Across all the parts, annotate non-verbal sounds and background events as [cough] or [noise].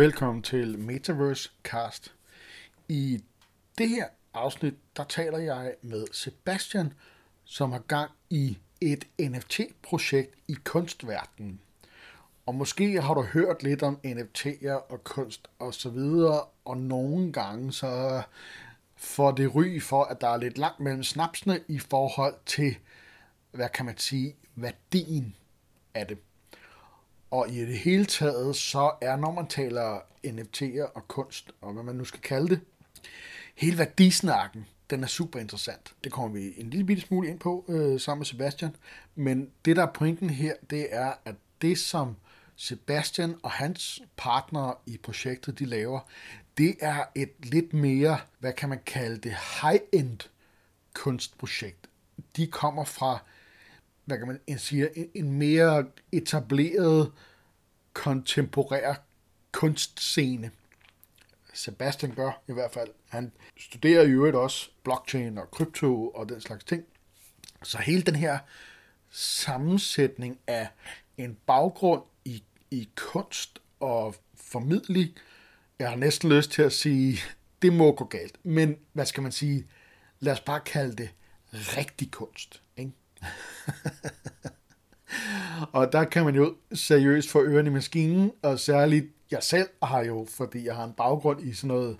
Velkommen til Metaverse Cast. I det her afsnit, der taler jeg med Sebastian, som har gang i et NFT-projekt i kunstverdenen. Og måske har du hørt lidt om NFT'er og kunst og så videre, og nogle gange så får det ry for, at der er lidt langt mellem snapsene i forhold til, hvad kan man sige, værdien af det. Og i det hele taget, så er, når man taler NFT'er og kunst, og hvad man nu skal kalde det, hele værdisnakken, den er super interessant. Det kommer vi en lille bitte smule ind på øh, sammen med Sebastian. Men det, der er pointen her, det er, at det, som Sebastian og hans partnere i projektet, de laver, det er et lidt mere, hvad kan man kalde det, high-end kunstprojekt. De kommer fra, hvad kan man sige, en mere etableret, kontemporær kunstscene. Sebastian gør i hvert fald. Han studerer i øvrigt også blockchain og krypto og den slags ting. Så hele den her sammensætning af en baggrund i, i kunst og formidling, jeg har næsten lyst til at sige, det må gå galt. Men hvad skal man sige? Lad os bare kalde det rigtig kunst. Ikke? [laughs] og der kan man jo seriøst få ørerne i maskinen, og særligt jeg selv har jo, fordi jeg har en baggrund i sådan noget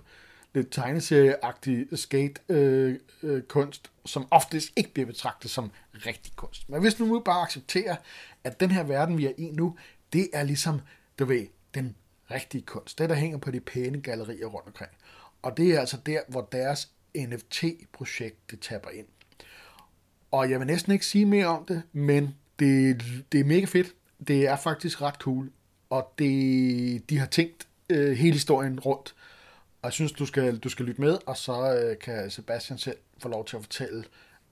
lidt tegneserieagtig skate-kunst, øh, øh, som oftest ikke bliver betragtet som rigtig kunst. Men hvis nu nu bare accepterer, at den her verden, vi er i nu, det er ligesom, du ved, den rigtige kunst. Det, der hænger på de pæne gallerier rundt omkring. Og det er altså der, hvor deres NFT-projekt, det tapper ind. Og jeg vil næsten ikke sige mere om det, men det, det er mega fedt. Det er faktisk ret cool. Og det, de har tænkt øh, hele historien rundt. Og jeg synes, du skal, du skal lytte med, og så øh, kan Sebastian selv få lov til at fortælle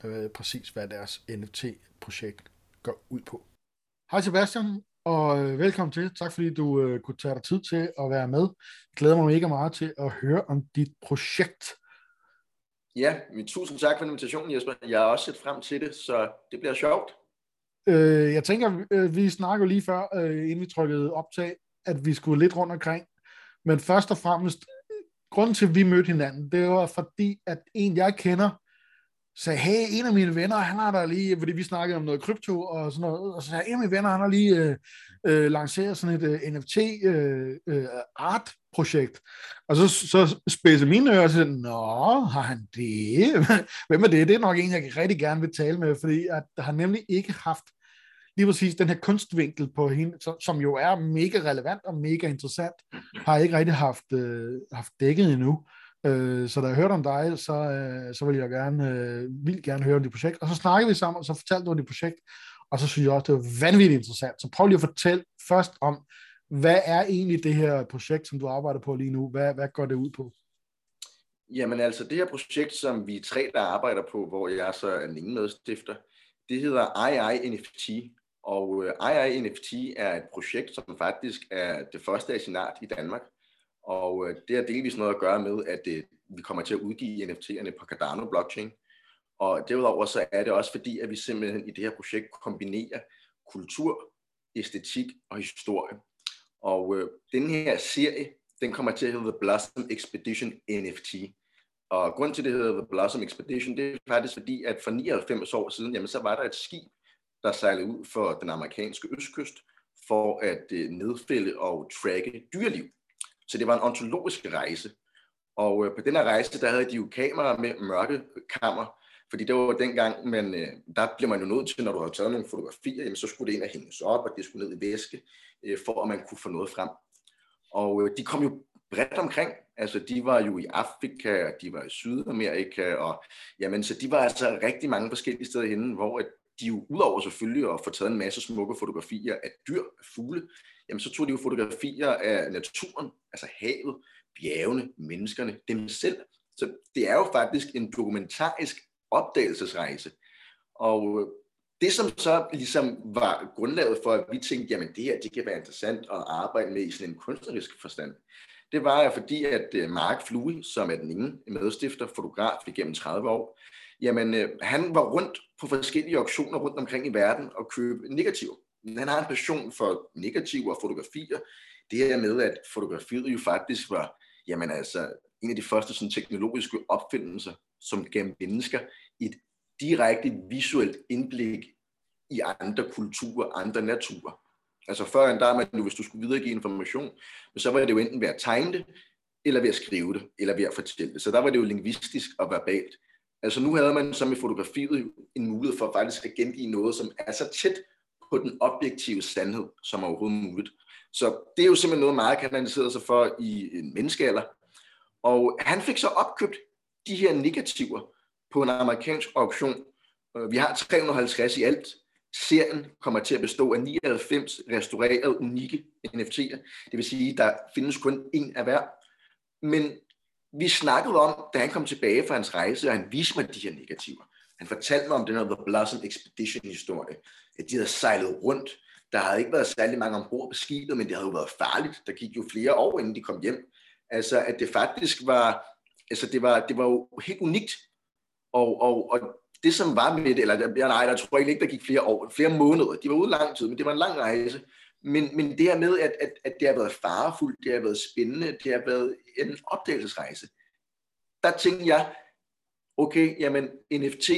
øh, præcis, hvad deres NFT-projekt går ud på. Hej Sebastian, og øh, velkommen til. Tak fordi du øh, kunne tage dig tid til at være med. Jeg glæder mig mega meget til at høre om dit projekt. Ja, men tusind tak for invitationen, Jesper. Jeg har også set frem til det, så det bliver sjovt. Øh, jeg tænker, øh, vi snakker lige før, øh, inden vi trykkede optag, at vi skulle lidt rundt omkring. Men først og fremmest, grunden til, at vi mødte hinanden, det var fordi, at en, jeg kender, sagde, hey, en af mine venner, han har der lige, fordi vi snakkede om noget krypto og sådan noget, og så sagde en af mine venner, han har lige øh, øh, lanceret sådan et øh, NFT øh, øh, art projekt. Og så, så spidser mine ører til, nå, har han det? [laughs] Hvem er det? Det er nok en, jeg rigtig gerne vil tale med, fordi at der har nemlig ikke haft lige præcis den her kunstvinkel på hende, som jo er mega relevant og mega interessant, har jeg ikke rigtig haft, øh, haft dækket endnu. Øh, Øh, så da jeg hørte om dig, så, øh, så ville jeg gerne, øh, vildt gerne høre om dit projekt. Og så snakkede vi sammen, og så fortalte du om dit projekt, og så synes jeg også, det var vanvittigt interessant. Så prøv lige at fortælle først om, hvad er egentlig det her projekt, som du arbejder på lige nu? Hvad, hvad går det ud på? Jamen altså, det her projekt, som vi tre, der arbejder på, hvor jeg så er den ene medstifter, det hedder II NFT, og øh, II NFT er et projekt, som faktisk er det første af sin art i Danmark. Og øh, det har delvis noget at gøre med, at øh, vi kommer til at udgive NFT'erne på Cardano blockchain. Og derudover så er det også fordi, at vi simpelthen i det her projekt kombinerer kultur, æstetik og historie. Og øh, den her serie, den kommer til at hedde The Blossom Expedition NFT. Og grund til, at det hedder The Blossom Expedition, det er faktisk fordi, at for 99 år siden, jamen, så var der et skib, der sejlede ud for den amerikanske østkyst, for at øh, nedfælde og tracke dyreliv. Så det var en ontologisk rejse. Og øh, på den her rejse, der havde de jo kameraer med mørke kammer, fordi det var dengang, men øh, der bliver man jo nødt til, når du har taget nogle fotografier, jamen, så skulle det ind og hænges op, og det skulle ned i væske, øh, for at man kunne få noget frem. Og øh, de kom jo bredt omkring. Altså, de var jo i Afrika, de var i Sydamerika, og jamen, så de var altså rigtig mange forskellige steder henne, hvor de jo udover selvfølgelig at få taget en masse smukke fotografier af dyr, af fugle, jamen så tog de jo fotografier af naturen, altså havet, bjergene, menneskerne, dem selv. Så det er jo faktisk en dokumentarisk opdagelsesrejse. Og øh, det, som så ligesom var grundlaget for, at vi tænkte, jamen det her, det kan være interessant at arbejde med i sådan en kunstnerisk forstand, det var fordi, at øh, Mark Flue, som er den ene medstifter, fotograf igennem 30 år, jamen øh, han var rundt på forskellige auktioner rundt omkring i verden og købe negativer. Han har en passion for negativer og fotografier, det her med, at fotografiet jo faktisk var, jamen altså, en af de første sådan, teknologiske opfindelser, som gav mennesker et direkte visuelt indblik i andre kulturer, andre naturer. Altså før end der, man nu, hvis du skulle videregive information, så var det jo enten ved at tegne det, eller ved at skrive det, eller ved at fortælle det. Så der var det jo lingvistisk og verbalt. Altså nu havde man som i fotografiet en mulighed for faktisk at gengive noget, som er så tæt på den objektive sandhed, som overhovedet muligt. Så det er jo simpelthen noget, meget kanaliseret sig for i en menneskealder. Og han fik så opkøbt de her negativer på en amerikansk auktion. Øh, vi har 350 i alt. Serien kommer til at bestå af 99 restaurerede, unikke NFT'er. Det vil sige, at der findes kun én af hver. Men vi snakkede om, da han kom tilbage fra hans rejse, og han viste mig de her negativer. Han fortalte mig om den her The Blossom Expedition historie, at de havde sejlet rundt. Der havde ikke været særlig mange ombord på skibet, men det havde jo været farligt. Der gik jo flere år, inden de kom hjem. Altså, at det faktisk var, altså det var, det var jo helt unikt. Og, og, og det som var med det, eller nej, der tror jeg ikke, der gik flere år, flere måneder. De var ude lang tid, men det var en lang rejse. Men, men det her med, at, at, at det har været farefuldt, det har været spændende, det har været en opdagelsesrejse. Der tænkte jeg, okay, jamen NFT,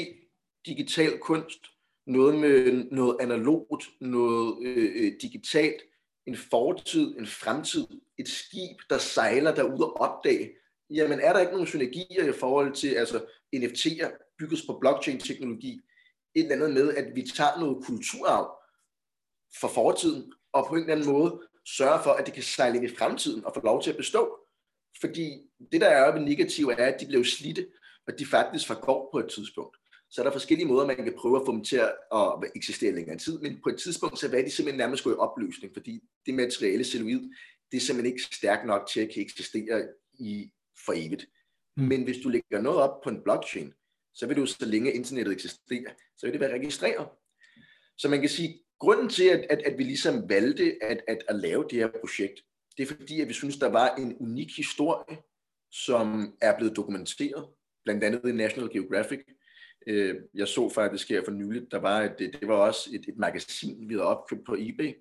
digital kunst, noget med noget analogt, noget øh, øh, digitalt, en fortid, en fremtid, et skib, der sejler derude og opdage, jamen er der ikke nogen synergier i forhold til, altså NFT'er bygges på blockchain-teknologi, et eller andet med, at vi tager noget kulturarv for fortiden, og på en eller anden måde sørger for, at det kan sejle ind i fremtiden og få lov til at bestå. Fordi det, der er ved negative, er, at de bliver slidte, og de faktisk forgår på et tidspunkt. Så er der forskellige måder, man kan prøve at få dem til at eksistere længere tid, men på et tidspunkt, så er de simpelthen nærmest gået i opløsning, fordi det materiale celluloid, det er simpelthen ikke stærkt nok til at kan eksistere i for evigt. Mm. Men hvis du lægger noget op på en blockchain, så vil du, så længe internettet eksisterer, så vil det være registreret. Så man kan sige, grunden til, at, at, at vi ligesom valgte at, at, at lave det her projekt, det er fordi, at vi synes, der var en unik historie, som er blevet dokumenteret, blandt andet i National Geographic. Øh, jeg så faktisk her for nyligt, der var et, det var også et, et magasin, vi havde opkøbt på eBay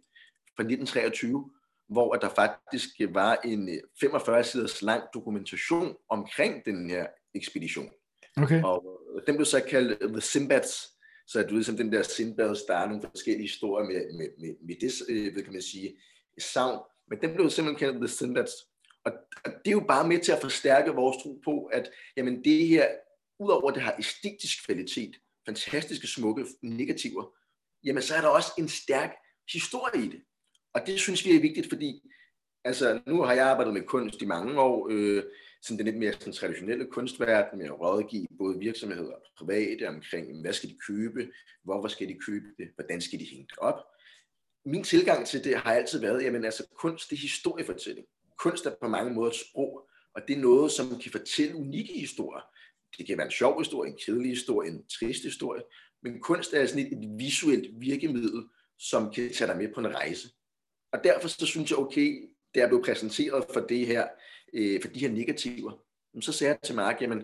fra 1923, hvor der faktisk var en 45 siders lang dokumentation omkring den her ekspedition. Okay. Og den blev så kaldt The Simbads, så du ved, som den der Sinbads, der er nogle forskellige historier med, med, med, med det, øh, hvad kan man sige, savn, men den blev simpelthen kaldt The Sindbads. Og, og det er jo bare med til at forstærke vores tro på, at jamen det her, udover at det har æstetisk kvalitet, fantastiske, smukke negativer, jamen så er der også en stærk historie i det. Og det synes vi er vigtigt, fordi altså, nu har jeg arbejdet med kunst i mange år, øh, sådan den lidt mere sådan, traditionelle kunstverden med at rådgive både virksomheder og private omkring, hvad skal de købe, hvorfor skal de købe det, hvordan skal de hænge det op. Min tilgang til det har altid været, jamen altså kunst det er historiefortælling. Kunst er på mange måder et sprog, og det er noget, som kan fortælle unikke historier. Det kan være en sjov historie, en kedelig historie, en trist historie, men kunst er sådan et, et visuelt virkemiddel, som kan tage dig med på en rejse. Og derfor så synes jeg, okay, det er blevet præsenteret for det her, øh, for de her negativer. Så sagde jeg til Mark, jamen,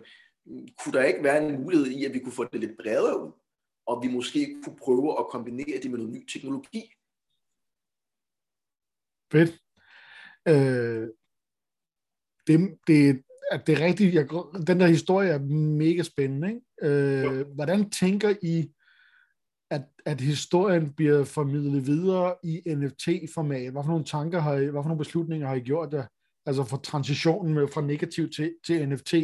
kunne der ikke være en mulighed i, at vi kunne få det lidt bredere ud, og vi måske kunne prøve at kombinere det med noget ny teknologi? Fedt. Øh, det, det, at det er rigtigt, jeg, den der historie er mega spændende. Ikke? Øh, hvordan tænker I, at, at historien bliver formidlet videre i NFT-format? Hvad for nogle tanker har I, hvad for nogle beslutninger har I gjort der? Altså for transitionen med, fra negativ til, til NFT,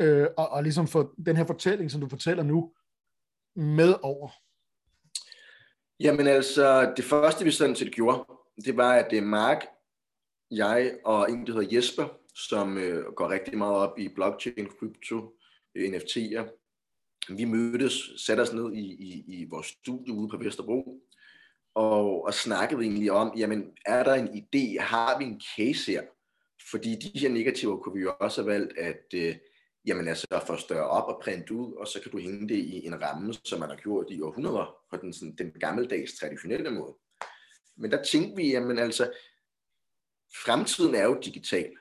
øh, og, og ligesom for den her fortælling, som du fortæller nu, med over? Jamen altså, det første vi sådan set gjorde, det var, at det er Mark, jeg og en, der hedder Jesper, som øh, går rigtig meget op i blockchain, krypto, øh, NFT'er, vi mødtes, satte os ned i, i, i vores studie ude på Vesterbro, og, og snakkede egentlig om, jamen, er der en idé, har vi en case her? Fordi de her negativer kunne vi jo også have valgt at, øh, jamen altså, få større op og printe ud, og så kan du hænge det i en ramme, som man har gjort i århundreder, på den, sådan, den gammeldags traditionelle måde. Men der tænkte vi, jamen altså, fremtiden er jo digital.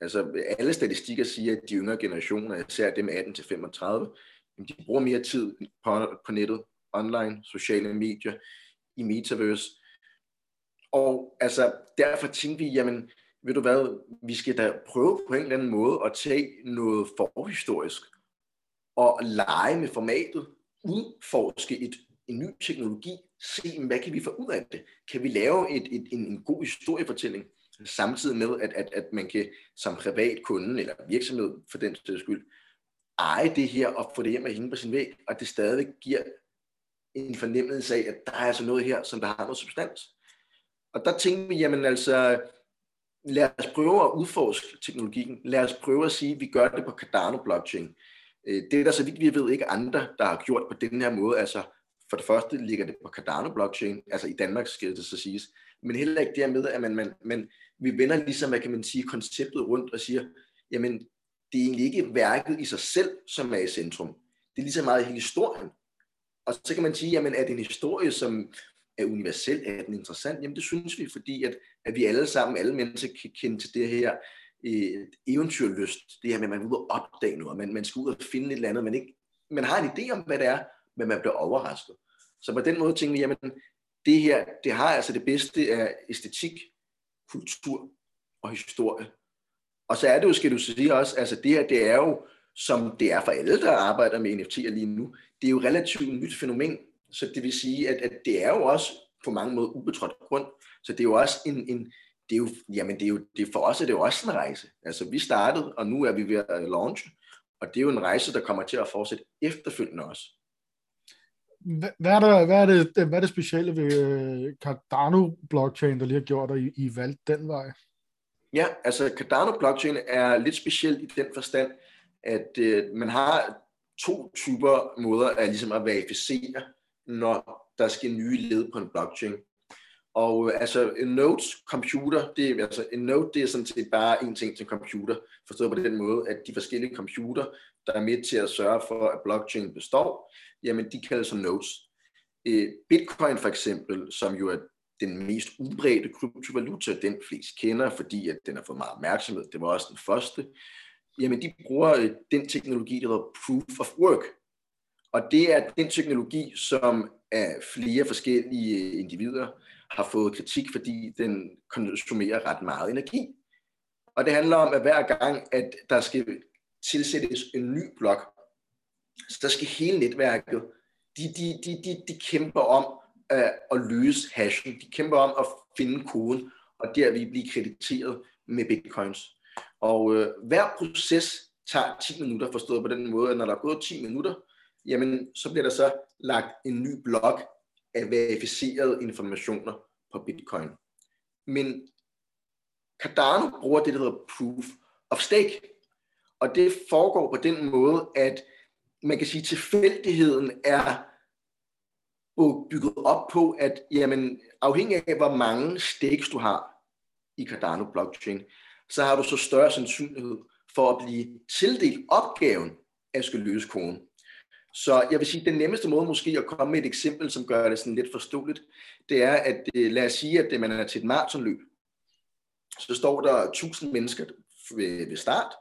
Altså, alle statistikker siger, at de yngre generationer, især dem 18-35, de bruger mere tid på, på nettet, online, sociale medier, i metaverse. Og altså, derfor tænkte vi, jamen, ved du hvad, vi skal da prøve på en eller anden måde at tage noget forhistorisk og lege med formatet, udforske et, en ny teknologi, se, hvad kan vi få ud af det? Kan vi lave et, et, en, en god historiefortælling, samtidig med, at, at, at man kan som privat kunde eller virksomhed for den sags skyld, eje det her og få det hjem og hænge på sin væg, og det stadig giver en fornemmelse af, at der er altså noget her, som der har noget substans. Og der tænkte vi, jamen altså, lad os prøve at udforske teknologien. Lad os prøve at sige, at vi gør det på Cardano blockchain. Øh, det er der så vidt vi ved ikke andre, der har gjort på den her måde. Altså, for det første ligger det på Cardano blockchain, altså i Danmark skal det så siges, men heller ikke dermed, at man, man, man, vi vender ligesom, hvad kan man sige, konceptet rundt og siger, jamen, det er egentlig ikke værket i sig selv, som er i centrum. Det er lige så meget hele historien. Og så kan man sige, jamen, er det en historie, som er universel, er den interessant? Jamen det synes vi, fordi at, at vi alle sammen, alle mennesker kan kende til det her øh, eventyrlyst, det her med, at man er ude og opdage noget, man, man skal ud og finde et eller andet, man, ikke, man har en idé om, hvad det er, men man bliver overrasket. Så på den måde tænker vi, jamen det her, det har altså det bedste af æstetik, kultur og historie. Og så er det jo, skal du sige også, altså det her, det er jo, som det er for alle, der arbejder med NFT'er lige nu, det er jo relativt nyt fænomen. Så det vil sige, at, at det er jo også på mange måder ubetrådt grund. Så det er jo også en, en det er jo, jamen det er jo, det, for os er det jo også en rejse. Altså vi startede, og nu er vi ved at launch, og det er jo en rejse, der kommer til at fortsætte efterfølgende også. Hvad er, der, hvad, er det, hvad er det specielle ved øh, Cardano-blockchain, der lige har gjort, at I, I valgte den vej? Ja, altså Cardano-blockchain er lidt specielt i den forstand, at øh, man har to typer måder at, ligesom at verificere, når der skal nye led på en blockchain. Og øh, altså en nodes computer, det er, altså en node, det er sådan set bare en ting til en computer, forstået på den måde, at de forskellige computer, der er med til at sørge for, at blockchain består, jamen de kaldes som nodes. Øh, Bitcoin for eksempel, som jo er den mest udbredte kryptovaluta, den flest kender, fordi at den har fået meget opmærksomhed, det var også den første, jamen de bruger øh, den teknologi, der hedder Proof of Work. Og det er den teknologi, som af flere forskellige individer har fået kritik, fordi den konsumerer ret meget energi. Og det handler om, at hver gang, at der skal tilsættes en ny blok, så der skal hele netværket, de, de, de, de, de kæmper om uh, at løse hashen. De kæmper om at finde koden, og der vil blive krediteret med bitcoins. Og uh, hver proces tager 10 minutter, forstået på den måde, at når der er gået 10 minutter, jamen så bliver der så lagt en ny blok af verificerede informationer på Bitcoin. Men Cardano bruger det, der hedder Proof of Stake. Og det foregår på den måde, at man kan sige, at tilfældigheden er bygget op på, at jamen, afhængig af, hvor mange stakes du har i Cardano blockchain, så har du så større sandsynlighed for at blive tildelt opgaven at skulle løse koden. Så jeg vil sige, at den nemmeste måde måske at komme med et eksempel, som gør det sådan lidt forståeligt, det er, at øh, lad os sige, at øh, man er til et maratonløb. Så står der 1000 mennesker ved start,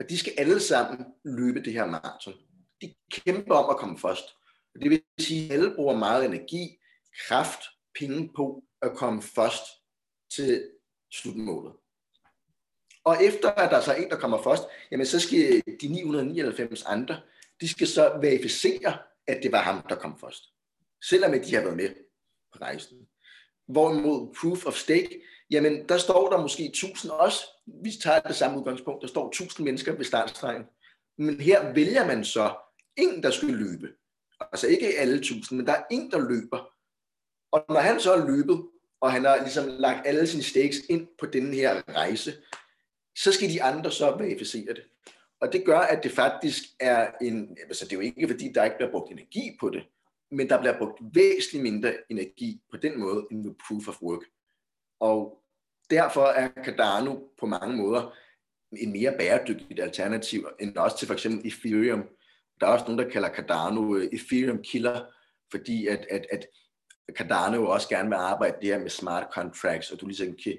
og de skal alle sammen løbe det her maraton. De kæmper om at komme først. Det vil sige, at alle bruger meget energi, kraft, penge på at komme først til slutmålet. Og efter at der er en, der kommer først, jamen så skal de 999 andre, de skal så verificere, at det var ham, der kom først. Selvom de har været med på rejsen. Hvorimod proof of stake, jamen der står der måske 1000 også, vi tager det samme udgangspunkt, der står 1000 mennesker ved startstregen. Men her vælger man så en, der skal løbe. Altså ikke alle 1000, men der er en, der løber. Og når han så er løbet, og han har ligesom lagt alle sine stakes ind på den her rejse, så skal de andre så verificere det. Og det gør, at det faktisk er en, altså det er jo ikke fordi, der ikke bliver brugt energi på det, men der bliver brugt væsentligt mindre energi på den måde end ved proof of work. Og derfor er Cardano på mange måder en mere bæredygtigt alternativ end også til for eksempel Ethereum. Der er også nogen, der kalder Cardano øh, Ethereum killer, fordi at, at, at Cardano også gerne vil arbejde det her med smart contracts, og du ligesom kan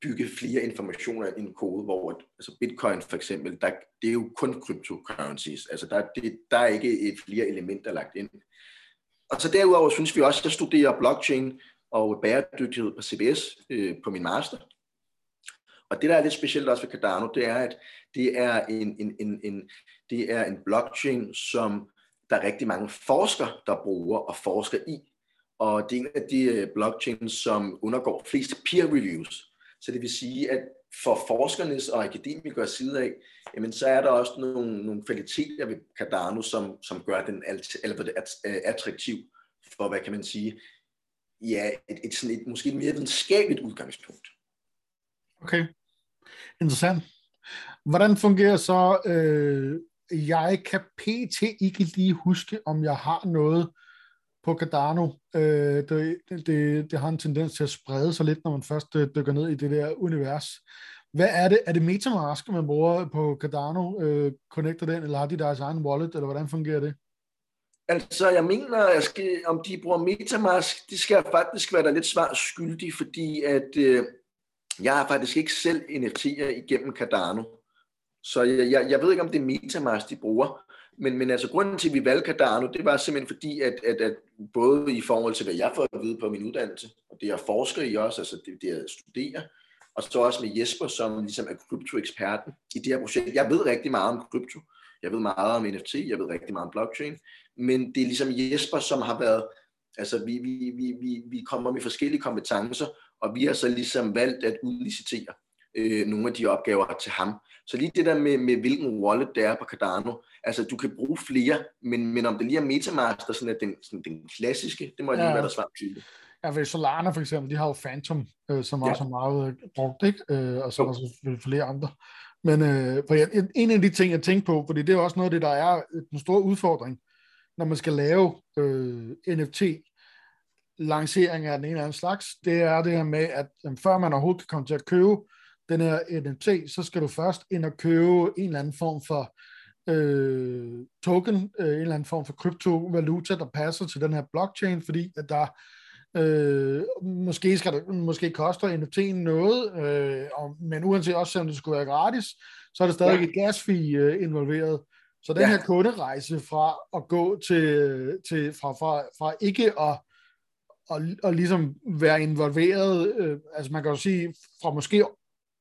bygge flere informationer i en kode, hvor altså Bitcoin for eksempel, der, det er jo kun cryptocurrencies, altså der, det, der er ikke et flere elementer lagt ind. Og så derudover synes vi også at studere blockchain og bæredygtighed på CBS øh, på min master. Og det, der er lidt specielt også ved Cardano, det er, at det er en, en, en, en, det er en blockchain, som der er rigtig mange forskere, der bruger og forsker i. Og det er en af de øh, blockchains, som undergår flest peer reviews. Så det vil sige, at for forskernes og akademikers side af, jamen så er der også nogle, nogle kvaliteter ved Cardano, som, som gør den alt, eller attraktiv for, hvad kan man sige, ja, et, et, sådan et måske et mere videnskabeligt udgangspunkt. Okay, interessant. Hvordan fungerer så, øh, jeg kan pt. ikke lige huske, om jeg har noget på Cardano. Øh, det, det, det har en tendens til at sprede sig lidt, når man først øh, dykker ned i det der univers. Hvad er det? Er det Metamask, man bruger på Cardano? Øh, connecter den, eller har de deres egen wallet, eller hvordan fungerer det? Altså, jeg mener, jeg skal, om de bruger Metamask, det skal faktisk være der lidt svar skyldig, fordi at øh, jeg har faktisk ikke selv NFT'er igennem Cardano. Så jeg, jeg, jeg ved ikke, om det er Metamask, de bruger. Men, men altså, grunden til, at vi valgte Cardano, det var simpelthen fordi, at, at, at både i forhold til, hvad jeg får at vide på min uddannelse, og det jeg forsker i også, altså det, det jeg studerer, og så også med Jesper, som ligesom er kryptoeksperten i det her projekt. Jeg ved rigtig meget om krypto, jeg ved meget om NFT, jeg ved rigtig meget om blockchain, men det er ligesom Jesper, som har været, altså vi, vi, vi, vi, vi kommer med forskellige kompetencer, og vi har så ligesom valgt at udlicitere øh, nogle af de opgaver til ham. Så lige det der med, med hvilken wallet det er på Cardano, altså du kan bruge flere, men, men om det lige er Metamask, der sådan er den, sådan den klassiske, det må jeg lige ja. være der svar til. Ja, ved Solana for eksempel, de har jo Phantom, øh, som ja. også er meget øh, brugt, ikke? Øh, og så er der selvfølgelig flere andre. Men øh, for jeg, en af de ting, jeg tænker på, fordi det er også noget af det, der er en stor udfordring, når man skal lave øh, NFT, lancering af den ene eller anden slags, det er det her med, at før man overhovedet kan komme til at købe den her NFT, så skal du først ind og købe en eller anden form for øh, token, øh, en eller anden form for kryptovaluta, der passer til den her blockchain, fordi at der øh, måske, skal der, måske koster NFT'en noget, øh, og, men uanset også selvom det skulle være gratis, så er der stadig ja. et gasfee øh, involveret. Så den ja. her kunderejse fra at gå til, til fra, fra, fra ikke at og, og ligesom være involveret, øh, altså man kan jo sige, fra måske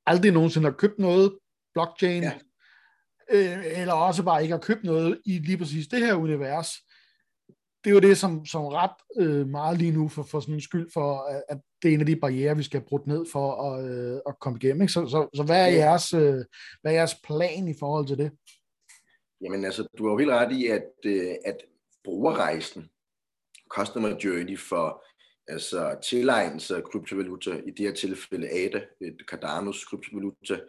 aldrig nogensinde har købt noget blockchain, ja. øh, eller også bare ikke har købt noget i lige præcis det her univers. Det er jo det, som, som ret øh, meget lige nu for, for sådan en skyld for, at det er en af de barriere, vi skal have brudt ned for at, øh, at komme igennem. Ikke? Så, så, så hvad, er jeres, øh, hvad er jeres plan i forhold til det? Jamen altså, du har jo helt ret i, at, øh, at brugerrejsen, customer journey for altså tilegnelse af øh, kryptovaluta, i det her tilfælde ADA, øh, Cardanos kryptovaluta,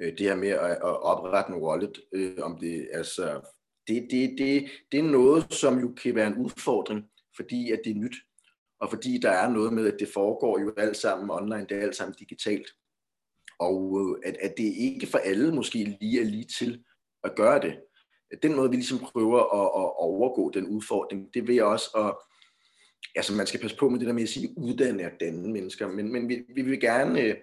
øh, det her med at, at oprette en wallet, øh, om det, altså, det, det, det, det er noget, som jo kan være en udfordring, fordi at det er nyt, og fordi der er noget med, at det foregår jo alt sammen online, det er alt sammen digitalt, og at, at det ikke for alle måske lige er lige til at gøre det. Den måde, vi ligesom prøver at, at overgå den udfordring, det vil også at altså man skal passe på med det der med at sige uddanne og danne mennesker, men, men vi, vi, vil gerne, øh,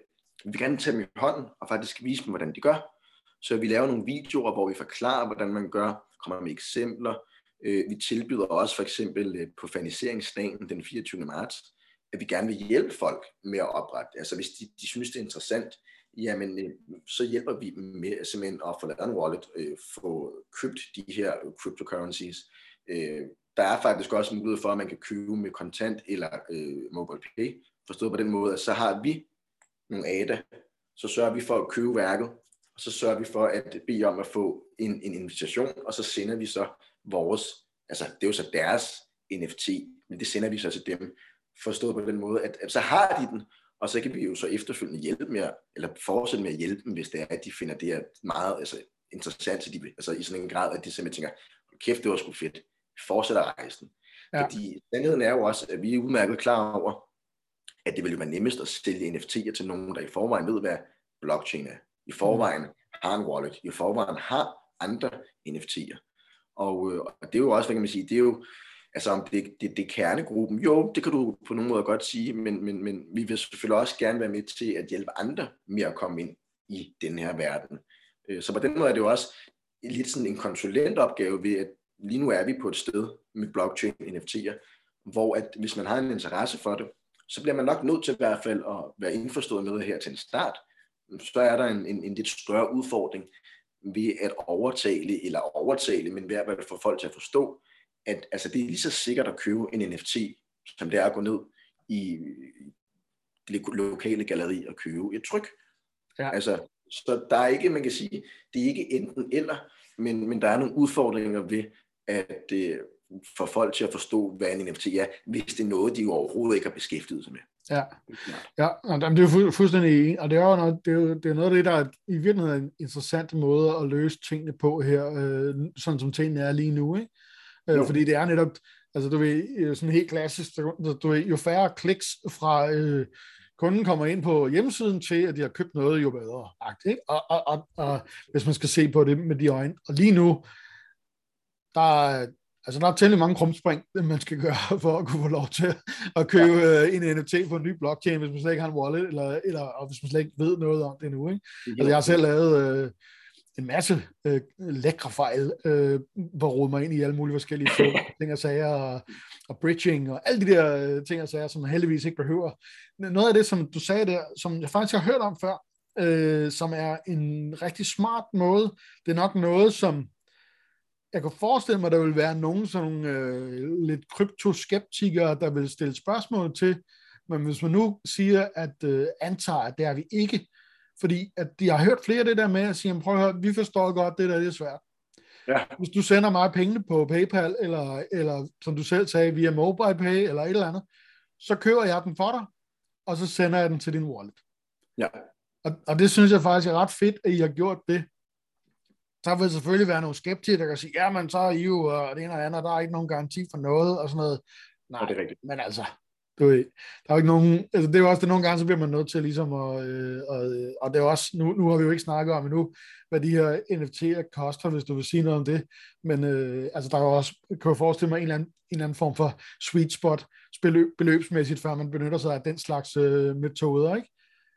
vi vil gerne tage dem i hånden og faktisk vise dem, hvordan de gør. Så vi laver nogle videoer, hvor vi forklarer, hvordan man gør, kommer med eksempler. Øh, vi tilbyder også for eksempel øh, på faniseringsdagen den 24. marts, at vi gerne vil hjælpe folk med at oprette. Altså hvis de, de synes, det er interessant, jamen øh, så hjælper vi dem med simpelthen at få lavet en wallet, øh, få købt de her cryptocurrencies, øh, der er faktisk også mulighed for, at man kan købe med kontant eller øh, mobile pay. Forstået på den måde, at så har vi nogle ADA, så sørger vi for at købe værket, og så sørger vi for at bede om at få en, en invitation, og så sender vi så vores, altså det er jo så deres NFT, men det sender vi så til dem, forstået på den måde, at, at så har de den, og så kan vi jo så efterfølgende hjælpe med, eller fortsætte med at hjælpe dem, hvis det er, at de finder det her meget altså, interessant, så de, altså i sådan en grad, at de simpelthen tænker, kæft, det var sgu fedt fortsætter rejsen. Ja. Fordi sandheden er jo også, at vi er udmærket klar over, at det vil jo være nemmest at sælge NFT'er til nogen, der i forvejen ved, hvad blockchain er. I forvejen mm. har en wallet. I forvejen har andre NFT'er. Og, øh, og det er jo også, hvad kan man sige, det er jo, altså om det, det, det er kernegruppen, jo, det kan du på nogen måde godt sige, men, men, men vi vil selvfølgelig også gerne være med til at hjælpe andre med at komme ind i den her verden. Øh, så på den måde er det jo også lidt sådan en konsulentopgave ved, at lige nu er vi på et sted med blockchain NFT'er, hvor at hvis man har en interesse for det, så bliver man nok nødt til i hvert fald at være indforstået med her til en start. Så er der en, en, en lidt større udfordring ved at overtale, eller overtale, men ved at få folk til at forstå, at altså, det er lige så sikkert at købe en NFT, som det er at gå ned i det lokale galleri og købe et tryk. Ja. Altså, så der er ikke, man kan sige, det er ikke enten eller, men, men der er nogle udfordringer ved at det får folk til at forstå, hvad en NFT er, hvis det er noget, de overhovedet ikke har beskæftiget sig med. Ja, ja og det er jo fuldstændig og det er jo noget, det er, jo, det er noget af det, der er i virkeligheden en interessant måde at løse tingene på her, øh, sådan som tingene er lige nu, ikke? Øh, jo. fordi det er netop, altså du ved, øh, sådan helt klassisk, du ved, jo færre kliks fra øh, kunden kommer ind på hjemmesiden til, at de har købt noget, jo bedre. Ikke? Og, og, og, og hvis man skal se på det med de øjne. Og lige nu, der er, altså der er temmelig mange krumspring, [laughs] man skal gøre [laughs] for at kunne få lov til at købe ja. Øh, en NFT på en ny blockchain, hvis man slet ikke har en wallet, eller, eller og hvis man slet ikke ved noget om det nu. Ikke? Altså jeg har selv lavet øh, en masse øh, lækre fejl, øh, hvor rodet mig ind i alle mulige forskellige [laughs] ting og sager, og, og bridging, og alle de der øh, ting og sager, som man heldigvis ikke behøver. Noget af det, som du sagde der, som jeg faktisk har hørt om før, øh, som er en rigtig smart måde, det er nok noget, som jeg kan forestille mig, at der vil være nogen sådan øh, lidt kryptoskeptikere, der vil stille spørgsmål til, men hvis man nu siger, at øh, antager, at det er vi ikke, fordi at de har hørt flere af det der med at sige, prøv at høre, vi forstår godt, det der det er svært. Ja. Hvis du sender mig pengene på PayPal, eller, eller som du selv sagde, via MobilePay, eller et eller andet, så køber jeg den for dig, og så sender jeg den til din wallet. Ja. Og, og det synes jeg faktisk er ret fedt, at I har gjort det. Så vil selvfølgelig være nogle skeptikere, der kan sige, ja, men så er I jo, og det ene og andet, der er ikke nogen garanti for noget, og sådan noget. Nej, ja, det er rigtigt. men altså, du ved, der er jo ikke nogen, altså det er jo også det, nogle gange, så bliver man nødt til ligesom at, øh, og, og det er også, nu, nu har vi jo ikke snakket om endnu, hvad de her NFT'er koster, hvis du vil sige noget om det, men øh, altså der er jo også, kan jeg forestille mig en eller anden, en eller anden form for sweet spot beløb, beløbsmæssigt, før man benytter sig af den slags øh, metoder, ikke?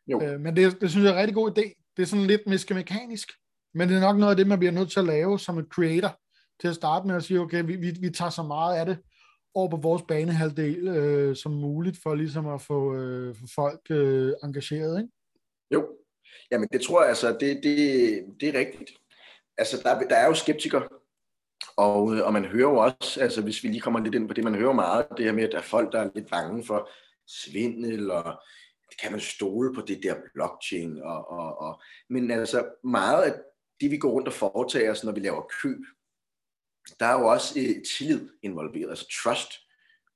Jo. Øh, men det, det synes jeg er en rigtig god idé. Det er sådan lidt mekanisk, men det er nok noget af det, man bliver nødt til at lave som et creator, til at starte med at sige, okay, vi, vi, vi tager så meget af det, over på vores banehalvdel øh, som muligt, for ligesom at få, øh, få folk øh, engageret, ikke? Jo, jamen det tror jeg altså, det, det, det er rigtigt. Altså der, der er jo skeptikere, og, og man hører jo også, altså hvis vi lige kommer lidt ind på det, man hører meget, det her med, at der er folk, der er lidt bange for svindel, og kan man stole på det der blockchain, og, og, og, men altså meget af det, vi går rundt og foretager os, når vi laver køb, der er jo også øh, tillid involveret, altså trust.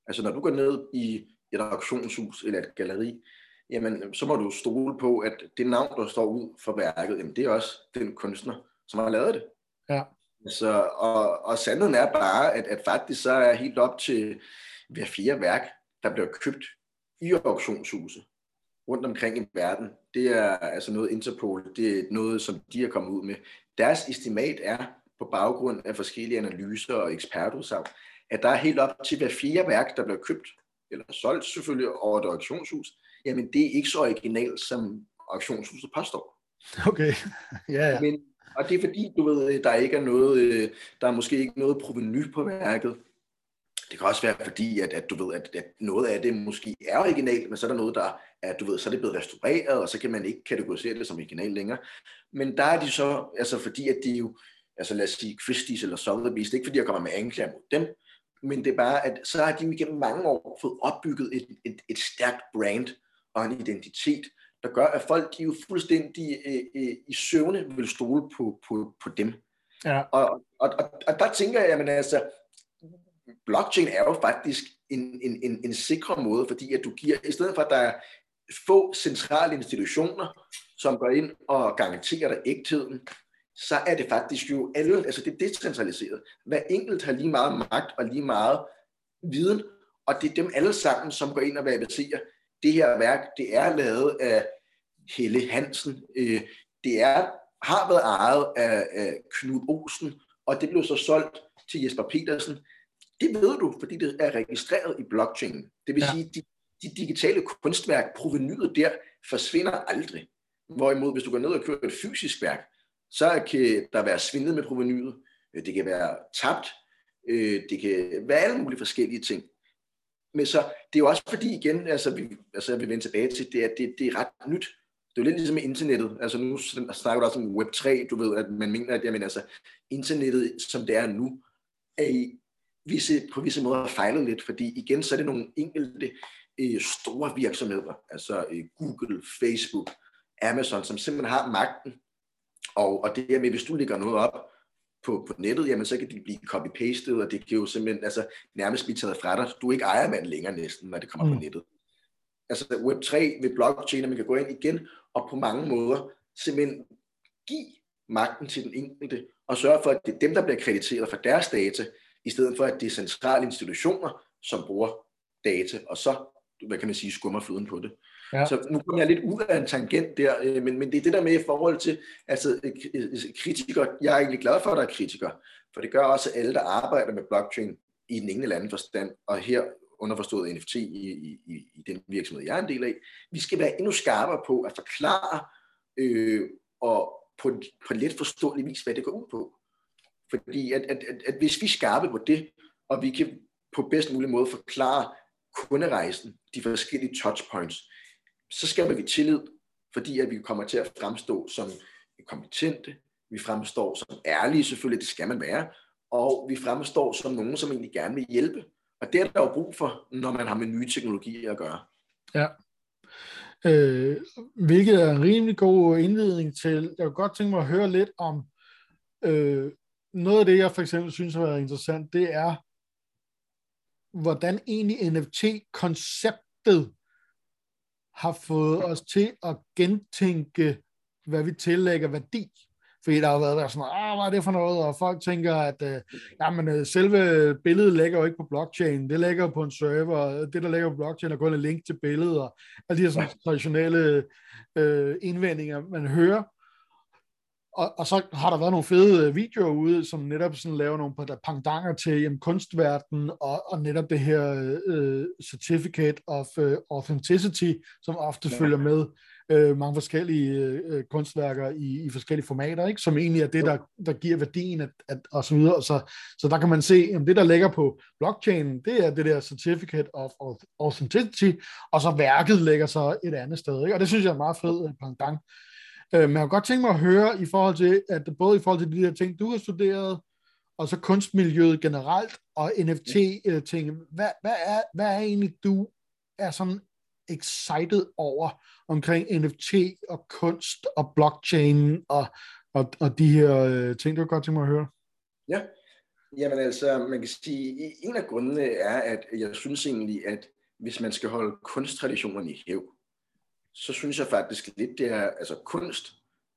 Altså når du går ned i et auktionshus eller et galeri, jamen så må du stole på, at det navn, der står ud for værket, jamen det er også den kunstner, som har lavet det. Ja. Altså, og, og sandheden er bare, at, at faktisk så er helt op til hver fire værk, der bliver købt i auktionshuse rundt omkring i verden. Det er altså noget Interpol, det er noget, som de er kommet ud med. Deres estimat er, på baggrund af forskellige analyser og ekspertudsagn, at der er helt op til hver fire værk, der bliver købt, eller solgt selvfølgelig over et auktionshus, jamen det er ikke så originalt, som auktionshuset påstår. Okay, [laughs] ja, ja. Men, og det er fordi, du ved, der ikke er noget, øh, der er måske ikke noget proveny på værket. Det kan også være fordi, at, at du ved, at, at noget af det måske er originalt, men så er der noget, der er, du ved, så er det blevet restaureret, og så kan man ikke kategorisere det som original længere. Men der er de så, altså fordi at de jo, altså lad os sige Christie's eller Sotheby's, det er ikke fordi, jeg kommer med anklager mod dem, men det er bare, at så har de igennem mange år fået opbygget et, et, et stærkt brand og en identitet, der gør, at folk de er jo fuldstændig øh, øh, i søvne vil stole på, på, på dem. Ja. Og, og, og, og der tænker jeg, at altså, blockchain er jo faktisk en, en, en, en sikker måde, fordi at du giver, i stedet for at der er få centrale institutioner, som går ind og garanterer dig ægtheden, så er det faktisk jo alle, altså det er decentraliseret. Hver enkelt har lige meget magt og lige meget viden, og det er dem alle sammen, som går ind og verificerer, det her værk, det er lavet af Helle Hansen, øh, det er, har været ejet af, af Knud Olsen, og det blev så solgt til Jesper Petersen. Det ved du, fordi det er registreret i blockchain. Det vil ja. sige, de, de digitale kunstværk, provenyet der, forsvinder aldrig. Hvorimod, hvis du går ned og køber et fysisk værk, så kan der være svindlet med provenyet, øh, det kan være tabt, øh, det kan være alle mulige forskellige ting. men så, det er jo også fordi igen, altså, vi, altså jeg vil vende tilbage til, det er, det, det er ret nyt. Det er jo lidt ligesom med internettet. Altså nu snakker du også om Web3, du ved, at man mener, at jamen, altså, internettet, som det er nu, er i visse, på visse måder fejlet lidt, fordi igen, så er det nogle enkelte øh, store virksomheder, altså øh, Google, Facebook, Amazon, som simpelthen har magten. Og, og det her med, hvis du lægger noget op på, på nettet, jamen så kan de blive copy-pastet, og det kan jo simpelthen altså, nærmest blive taget fra dig. Du er ikke ejermand længere næsten, når det kommer mm. på nettet. Altså Web3 ved blockchain, man kan gå ind igen, og på mange måder simpelthen give magten til den enkelte, og sørge for, at det er dem, der bliver krediteret for deres data, i stedet for, at det er centrale institutioner, som bruger data, og så, hvad kan man sige, skummer flyden på det. Ja. Så nu kommer jeg lidt ud af en tangent der, øh, men, men det er det der med i forhold til, altså øh, øh, kritikere, jeg er egentlig glad for, at der er kritikere, for det gør også, at alle, der arbejder med blockchain i den ene eller anden forstand, og her underforstået NFT i, i, i den virksomhed, jeg er en del af, vi skal være endnu skarpere på at forklare øh, og på, på let forståelig vis, hvad det går ud på. Fordi at, at, at, at hvis vi er skarpe på det, og vi kan på bedst mulig måde forklare kunderejsen, de forskellige touchpoints, så skaber vi tillid, fordi at vi kommer til at fremstå som kompetente, vi fremstår som ærlige selvfølgelig, det skal man være, og vi fremstår som nogen, som egentlig gerne vil hjælpe. Og det er der jo brug for, når man har med nye teknologier at gøre. Ja. Øh, hvilket er en rimelig god indledning til. Jeg kunne godt tænke mig at høre lidt om øh, noget af det, jeg for eksempel synes har været interessant, det er, hvordan egentlig NFT-konceptet har fået os til at gentænke, hvad vi tillægger værdi. Fordi der har været sådan, ah, hvad er det for noget? Og folk tænker, at øh, jamen, øh, selve billedet ligger jo ikke på blockchain. Det ligger på en server. Det, der ligger på blockchain, er kun en link til billedet. Og alle de her sådan, traditionelle øh, indvendinger, man hører. Og, og så har der været nogle fede øh, videoer ude, som netop sådan laver nogle pangdanger til jamen, kunstverden, og, og netop det her uh, Certificate of uh, Authenticity, som ofte ja. følger med uh, mange forskellige uh, kunstværker i, i forskellige formater, ikke? som egentlig er det, der, der giver værdien, at, at, og så videre. Så, så der kan man se, at det, der ligger på blockchain, det er det der Certificate of Authenticity, og så værket ligger så et andet sted. Ikke? Og det synes jeg er meget fed pangdang. Øh, men jeg kunne godt tænke mig at høre i forhold til, at både i forhold til de der ting, du har studeret, og så kunstmiljøet generelt, og NFT-ting, hvad, hvad, er, hvad er egentlig, du er sådan excited over omkring NFT og kunst og blockchain og, og, og de her øh, ting, du godt tænke mig at høre? Ja, jamen altså, man kan sige, en af grundene er, at jeg synes egentlig, at hvis man skal holde kunsttraditionerne i hæv, så synes jeg faktisk lidt, det er, altså kunst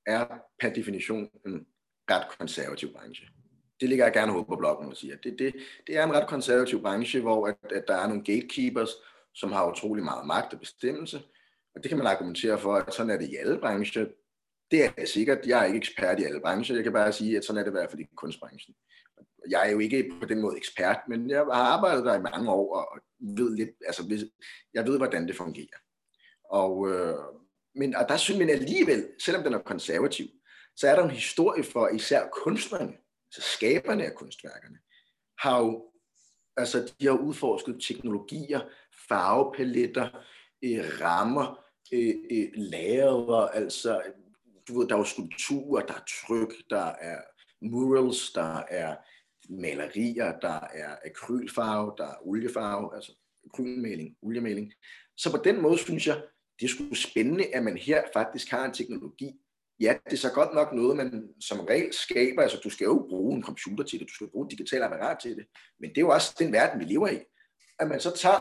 er per definition en ret konservativ branche. Det ligger jeg gerne håbe på bloggen og siger. Det, det, det er en ret konservativ branche, hvor at, at der er nogle gatekeepers, som har utrolig meget magt og bestemmelse. Og det kan man argumentere for, at sådan er det i alle brancher. Det er sikkert. Jeg er ikke ekspert i alle brancher. Jeg kan bare sige, at sådan er det i hvert fald i kunstbranchen. Jeg er jo ikke på den måde ekspert, men jeg har arbejdet der i mange år og ved lidt, altså jeg ved, hvordan det fungerer. Og, øh, men, og der synes man alligevel, selvom den er konservativ, så er der en historie for især kunstnerne, så skaberne af kunstværkerne, har jo, altså de har udforsket teknologier, farvepaletter, øh, rammer, øh, øh, lager, altså du ved, der er jo skulpturer, der er tryk, der er murals, der er malerier, der er akrylfarve, der er oliefarve, altså akrylmaling, oliemaling. Så på den måde synes jeg, det er sgu spændende, at man her faktisk har en teknologi. Ja, det er så godt nok noget, man som regel skaber. Altså, du skal jo bruge en computer til det, du skal bruge et digitalt apparat til det. Men det er jo også den verden, vi lever i. At man så tager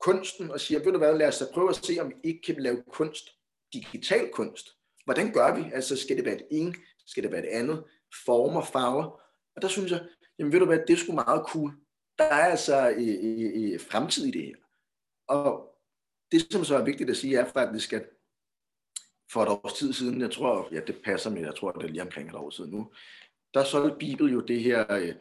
kunsten og siger, ved du hvad, lad os da prøve at se, om vi ikke kan lave kunst, digital kunst. Hvordan gør vi? Altså, skal det være et en? Skal det være et andet? Former, farver? Og der synes jeg, jamen ved du hvad, det er sgu meget cool. Der er altså i, i, i fremtid i det her. Og det, som så er vigtigt at sige, er faktisk, at for et års tid siden, jeg tror, ja, det passer med, jeg tror, det er lige omkring et år siden nu, der solgte Bibel jo det her uh, øh,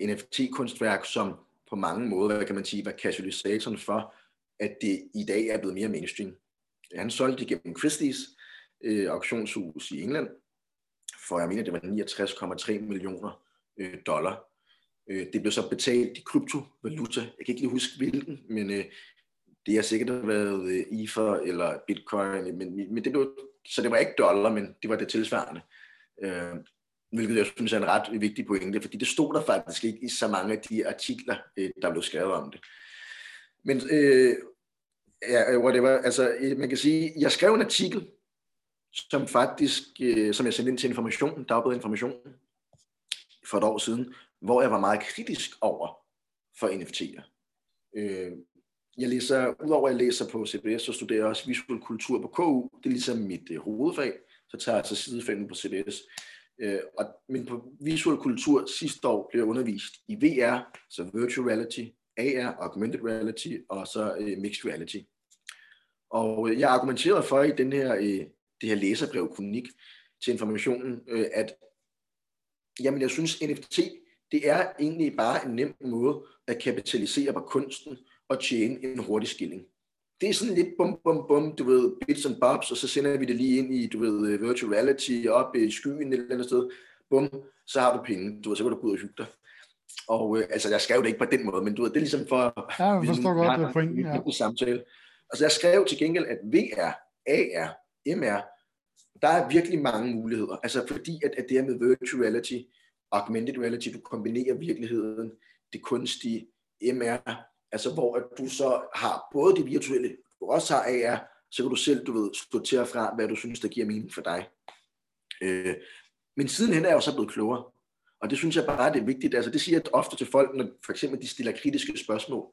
NFT-kunstværk, som på mange måder, hvad kan man sige, var katalysatoren for, at det i dag er blevet mere mainstream. Han solgte det gennem Christie's uh, auktionshus i England, for jeg mener, det var 69,3 millioner uh, dollar. Øh, det blev så betalt i kryptovaluta. Jeg kan ikke lige huske hvilken, men øh, det har sikkert været øh, Ether eller Bitcoin, men, men det blev, så det var ikke dollar, men det var det tilsvarende. Øh, hvilket jeg synes er en ret vigtig pointe, fordi det stod der faktisk ikke i så mange af de artikler, øh, der blev skrevet om det. Men øh, ja, whatever, altså øh, man kan sige, jeg skrev en artikel, som faktisk, øh, som jeg sendte ind til information, Dagbladet Information, for et år siden, hvor jeg var meget kritisk over for NFT'er. Øh, jeg læser, udover at jeg læser på CBS, så studerer jeg også visuel kultur på KU. Det er ligesom mit øh, hovedfag. Så tager jeg så sidefælden på CBS. Øh, og, men på visuel kultur sidste år blev jeg undervist i VR, så virtual reality, AR, augmented reality og så øh, mixed reality. Og øh, jeg argumenterede for i den her, øh, det her læserbrev kronik til informationen, øh, at jamen, jeg synes NFT, det er egentlig bare en nem måde at kapitalisere på kunsten og tjene en hurtig skilling. Det er sådan lidt bum, bum, bum, du ved, bits and bobs, og så sender vi det lige ind i, du ved, virtual reality, op i skyen et eller andet sted. Bum, så har du penge, du ved, så kan du gå ud og hygge dig. Og øh, altså, jeg skrev det ikke på den måde, men du ved, det er ligesom for... Ja, jeg forstår godt det pointen, ja. Samtale. Altså, jeg skrev til gengæld, at VR, AR, MR, der er virkelig mange muligheder. Altså, fordi at, at det er med virtual reality, augmented reality, du kombinerer virkeligheden, det kunstige, MR, altså hvor at du så har både det virtuelle, du også har AR, så kan du selv, du ved, sortere fra, hvad du synes, der giver mening for dig. Øh, men sidenhen er jeg jo så blevet klogere. Og det synes jeg bare, det er vigtigt. Altså det siger jeg ofte til folk, når for eksempel de stiller kritiske spørgsmål.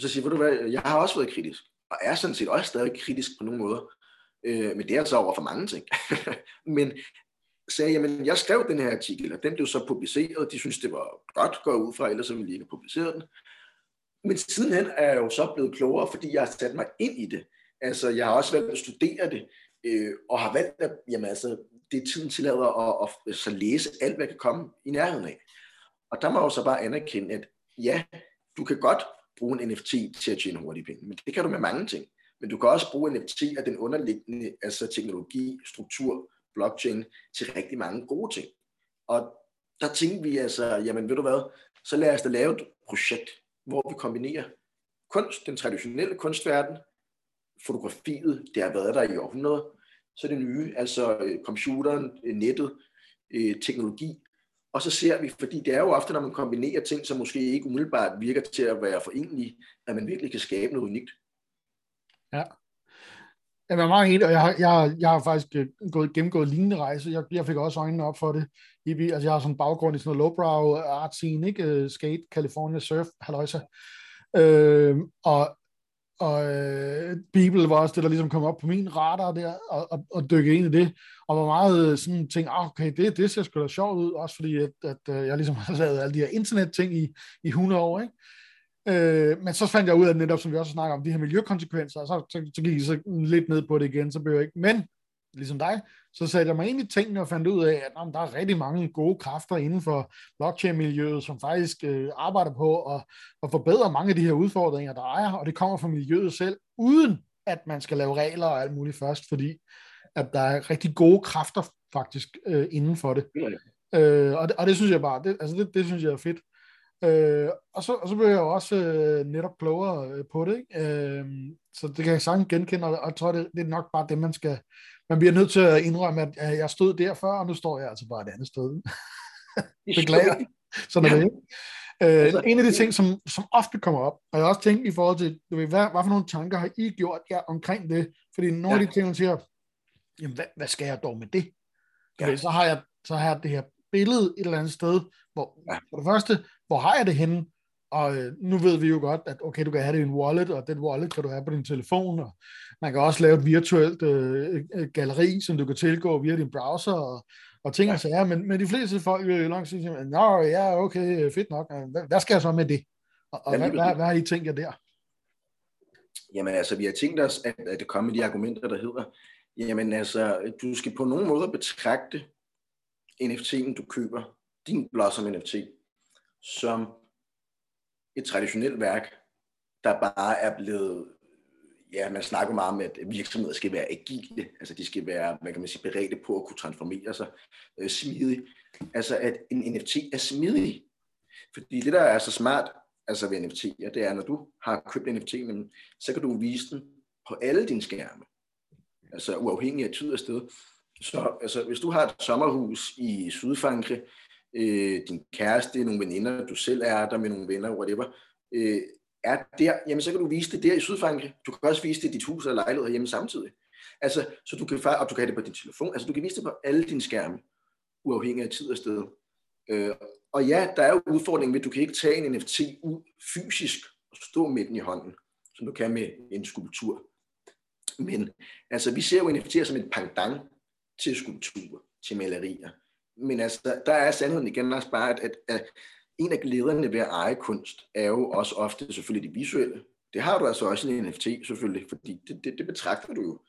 Så siger jeg, du hvad, jeg har også været kritisk, og er sådan set også stadig kritisk på nogle måder. Øh, men det er så over for mange ting. [laughs] men sagde, jamen jeg skrev den her artikel, og den blev så publiceret, de synes det var godt gå ud fra, ellers så ville de ikke have publiceret den. Men sidenhen er jeg jo så blevet klogere, fordi jeg har sat mig ind i det. Altså jeg har også valgt at studere det, øh, og har valgt at, jamen altså, det er tiden tillader at, at, at så læse alt, hvad kan komme i nærheden af. Og der må jeg jo så bare anerkende, at ja, du kan godt bruge en NFT til at tjene hurtige penge, men det kan du med mange ting. Men du kan også bruge NFT og den underliggende altså teknologi, struktur, blockchain til rigtig mange gode ting. Og der tænkte vi altså, jamen ved du hvad, så lad os da lave et projekt, hvor vi kombinerer kunst, den traditionelle kunstverden, fotografiet, det har været der i århundreder, så det nye, altså øh, computeren, øh, nettet, øh, teknologi, og så ser vi, fordi det er jo ofte, når man kombinerer ting, som måske ikke umiddelbart virker til at være forenlige, at man virkelig kan skabe noget unikt. Ja. Jeg er meget enig, og jeg har, jeg, jeg har faktisk øh, gået, gennemgået lignende rejse. Jeg, jeg fik også øjnene op for det. Altså, jeg har sådan en baggrund i sådan noget lowbrow art scene, ikke? Øh, skate, California, surf, halløjsa. Øh, og og øh, Bibel var også det, der ligesom kom op på min radar der, og, og, og dykke ind i det, og var meget øh, sådan tænkte, ah, okay, det, det ser sgu da sjovt ud, også fordi at, at at jeg ligesom [laughs] har lavet alle de her internetting i, i 100 år, ikke? Øh, men så fandt jeg ud af netop, som vi også snakker om, de her miljøkonsekvenser, og så, så, så gik jeg så lidt ned på det igen, så blev jeg ikke, men ligesom dig, så satte jeg mig ind i tingene og fandt ud af, at jamen, der er rigtig mange gode kræfter inden for blockchain-miljøet, som faktisk øh, arbejder på at, at forbedre mange af de her udfordringer, der er, og det kommer fra miljøet selv, uden at man skal lave regler og alt muligt først, fordi at der er rigtig gode kræfter faktisk øh, inden for det. Øh, og, det og det synes jeg bare, det, altså det, det synes jeg er fedt. Øh, og, så, og så blev jeg jo også øh, netop klogere øh, på det, ikke? Øh, så det kan jeg sagtens genkende, og jeg tror, det, det er nok bare det, man skal, man bliver nødt til at indrømme, at jeg stod der før, og nu står jeg altså bare et andet sted. [laughs] Beklager. Sådan er det ikke. Øh, altså, en af de ting, som, som ofte kommer op, og jeg også tænkt i forhold til, du ved, hvad, hvad for nogle tanker har I gjort jer omkring det? Fordi nogle ja. af de ting, man siger, jamen, hvad, hvad skal jeg dog med det? Ja. Ved, så, har jeg, så har jeg det her billede et eller andet sted, hvor ja. for det første, hvor har jeg det henne? Og øh, nu ved vi jo godt, at okay, du kan have det i en wallet, og den wallet kan du have på din telefon, og man kan også lave et virtuelt øh, øh galleri, som du kan tilgå via din browser, og, og ting og sager, men, men de fleste folk vil jo langt sige, nå ja, okay, fedt nok, hvad, hvad skal jeg så med det? Og, og ja, hvad, hvad, hvad har I tænkt jer der? Jamen altså, vi har tænkt os, at, at det kommer de argumenter, der hedder, jamen altså, du skal på nogen måde betragte NFT'en, du køber, din Blossom NFT, som et traditionelt værk, der bare er blevet, ja, man snakker meget om, at virksomheder skal være agile, altså de skal være, hvad kan man sige, beredte på at kunne transformere sig øh, smidigt. Altså at en NFT er smidig. Fordi det, der er så smart altså ved NFT'er, det er, når du har købt en NFT, så kan du vise den på alle dine skærme. Altså uafhængig af tid og sted. Så altså, hvis du har et sommerhus i Sydfrankrig, øh, din kæreste, nogle veninder, du selv er der med nogle venner, whatever, øh, er der, jamen så kan du vise det der i Sydfrankrig. Du kan også vise det i dit hus eller lejlighed hjemme samtidig. Altså, så du kan, og du kan have det på din telefon. Altså, du kan vise det på alle dine skærme, uafhængig af tid og sted. Øh, og ja, der er jo udfordringen ved, at du kan ikke tage en NFT ud fysisk og stå med den i hånden, som du kan med en skulptur. Men altså, vi ser jo NFT'er som et pendant til skulpturer, til malerier. Men altså, der er sandheden igen også bare, at, at, at en af glæderne ved at eje kunst er jo også ofte selvfølgelig det visuelle. Det har du altså også i en NFT selvfølgelig, fordi det, det, det betragter du jo.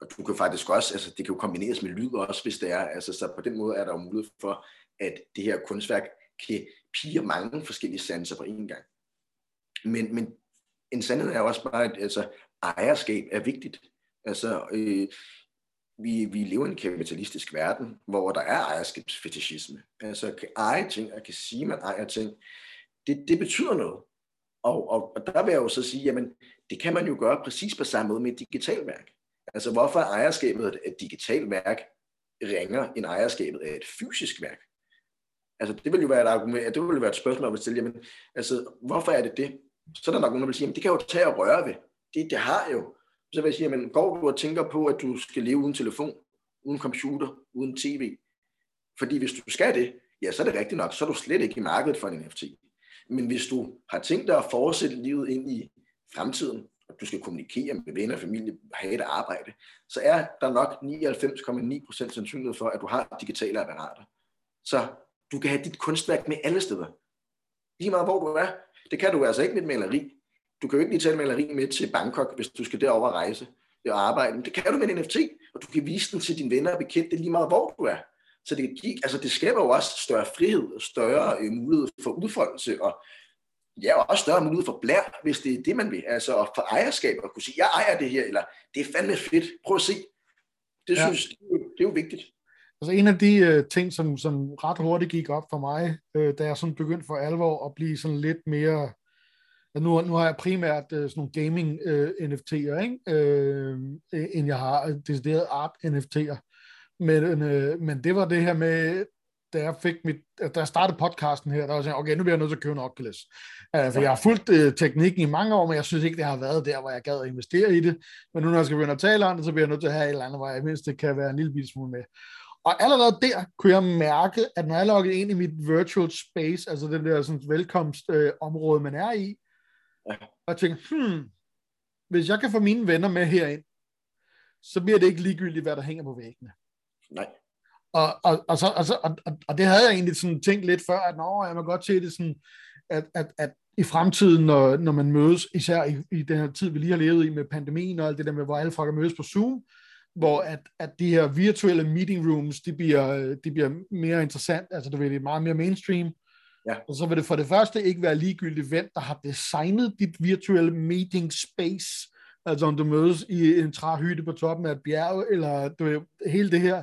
Og du kan faktisk også, altså det kan jo kombineres med lyd også, hvis det er. Altså, så på den måde er der jo mulighed for, at det her kunstværk kan pige mange forskellige sanser på én gang. Men, men en sandhed er også bare, at altså, ejerskab er vigtigt. Altså, øh, vi, vi lever i en kapitalistisk verden, hvor der er ejerskabsfetishisme. Altså kan eje ting, og kan sige, at man ejer ting, det, det betyder noget. Og, og, og der vil jeg jo så sige, jamen det kan man jo gøre præcis på samme måde med et digitalt værk. Altså hvorfor er ejerskabet af et digitalt værk ringer end ejerskabet af et fysisk værk? Altså det vil jo være et argument, det vil jo være et spørgsmål at stille, jamen altså hvorfor er det det? Så er der nok nogen, der vil sige, jamen det kan jo tage og røre ved. Det, det har jo så vil jeg sige, men går du og tænker på, at du skal leve uden telefon, uden computer, uden tv? Fordi hvis du skal det, ja, så er det rigtigt nok, så er du slet ikke i markedet for en NFT. Men hvis du har tænkt dig at fortsætte livet ind i fremtiden, og du skal kommunikere med venner og familie, have et arbejde, så er der nok 99,9% sandsynlighed for, at du har digitale apparater. Så du kan have dit kunstværk med alle steder. Lige meget hvor du er. Det kan du altså ikke med et maleri. Du kan jo ikke lige tage en maleri med til Bangkok, hvis du skal derover rejse og arbejde. Men det kan du med en NFT, og du kan vise den til dine venner og bekendte lige meget, hvor du er. Så det, kan altså det skaber jo også større frihed og større øh, mulighed for udfoldelse, og ja, og også større mulighed for blær, hvis det er det, man vil. Altså at få ejerskab og kunne sige, jeg ejer det her, eller det er fandme fedt, prøv at se. Det ja. synes det er, jo, det er jo vigtigt. Altså en af de uh, ting, som, som ret hurtigt gik op for mig, uh, da jeg sådan begyndte for alvor at blive sådan lidt mere nu, nu har jeg primært uh, sådan nogle gaming uh, NFT'er, ikke? Uh, end jeg har decideret art NFT'er. Men, uh, men det var det her med, da jeg fik mit, da jeg startede podcasten her, der var sådan, okay, nu bliver jeg nødt til at købe en Oculus. Uh, for jeg har fulgt uh, teknikken i mange år, men jeg synes ikke, det har været der, hvor jeg gad at investere i det. Men nu når jeg skal begynde at tale om det, så bliver jeg nødt til at have et eller andet, hvor jeg mindst det kan være en lille smule med. Og allerede der kunne jeg mærke, at når jeg loggede ind i mit virtual space, altså det der sådan velkomstområde, øh, man er i, Ja. Og tænkte, hmm, hvis jeg kan få mine venner med herind, så bliver det ikke ligegyldigt, hvad der hænger på væggene. Nej. Og, og, og, så, og, så, og, og det havde jeg egentlig sådan tænkt lidt før, at nå, jeg må godt se det sådan, at, at, at i fremtiden, når, når man mødes, især i, i den her tid, vi lige har levet i med pandemien og alt det der med, hvor alle folk mødes på Zoom, hvor at, at de her virtuelle meeting rooms, de bliver, de bliver mere interessant, altså det er meget mere mainstream, Ja. Og så vil det for det første ikke være ligegyldigt, hvem der har designet dit virtuelle meeting space. Altså om du mødes i en træhytte på toppen af et bjerg, eller du ved, hele det her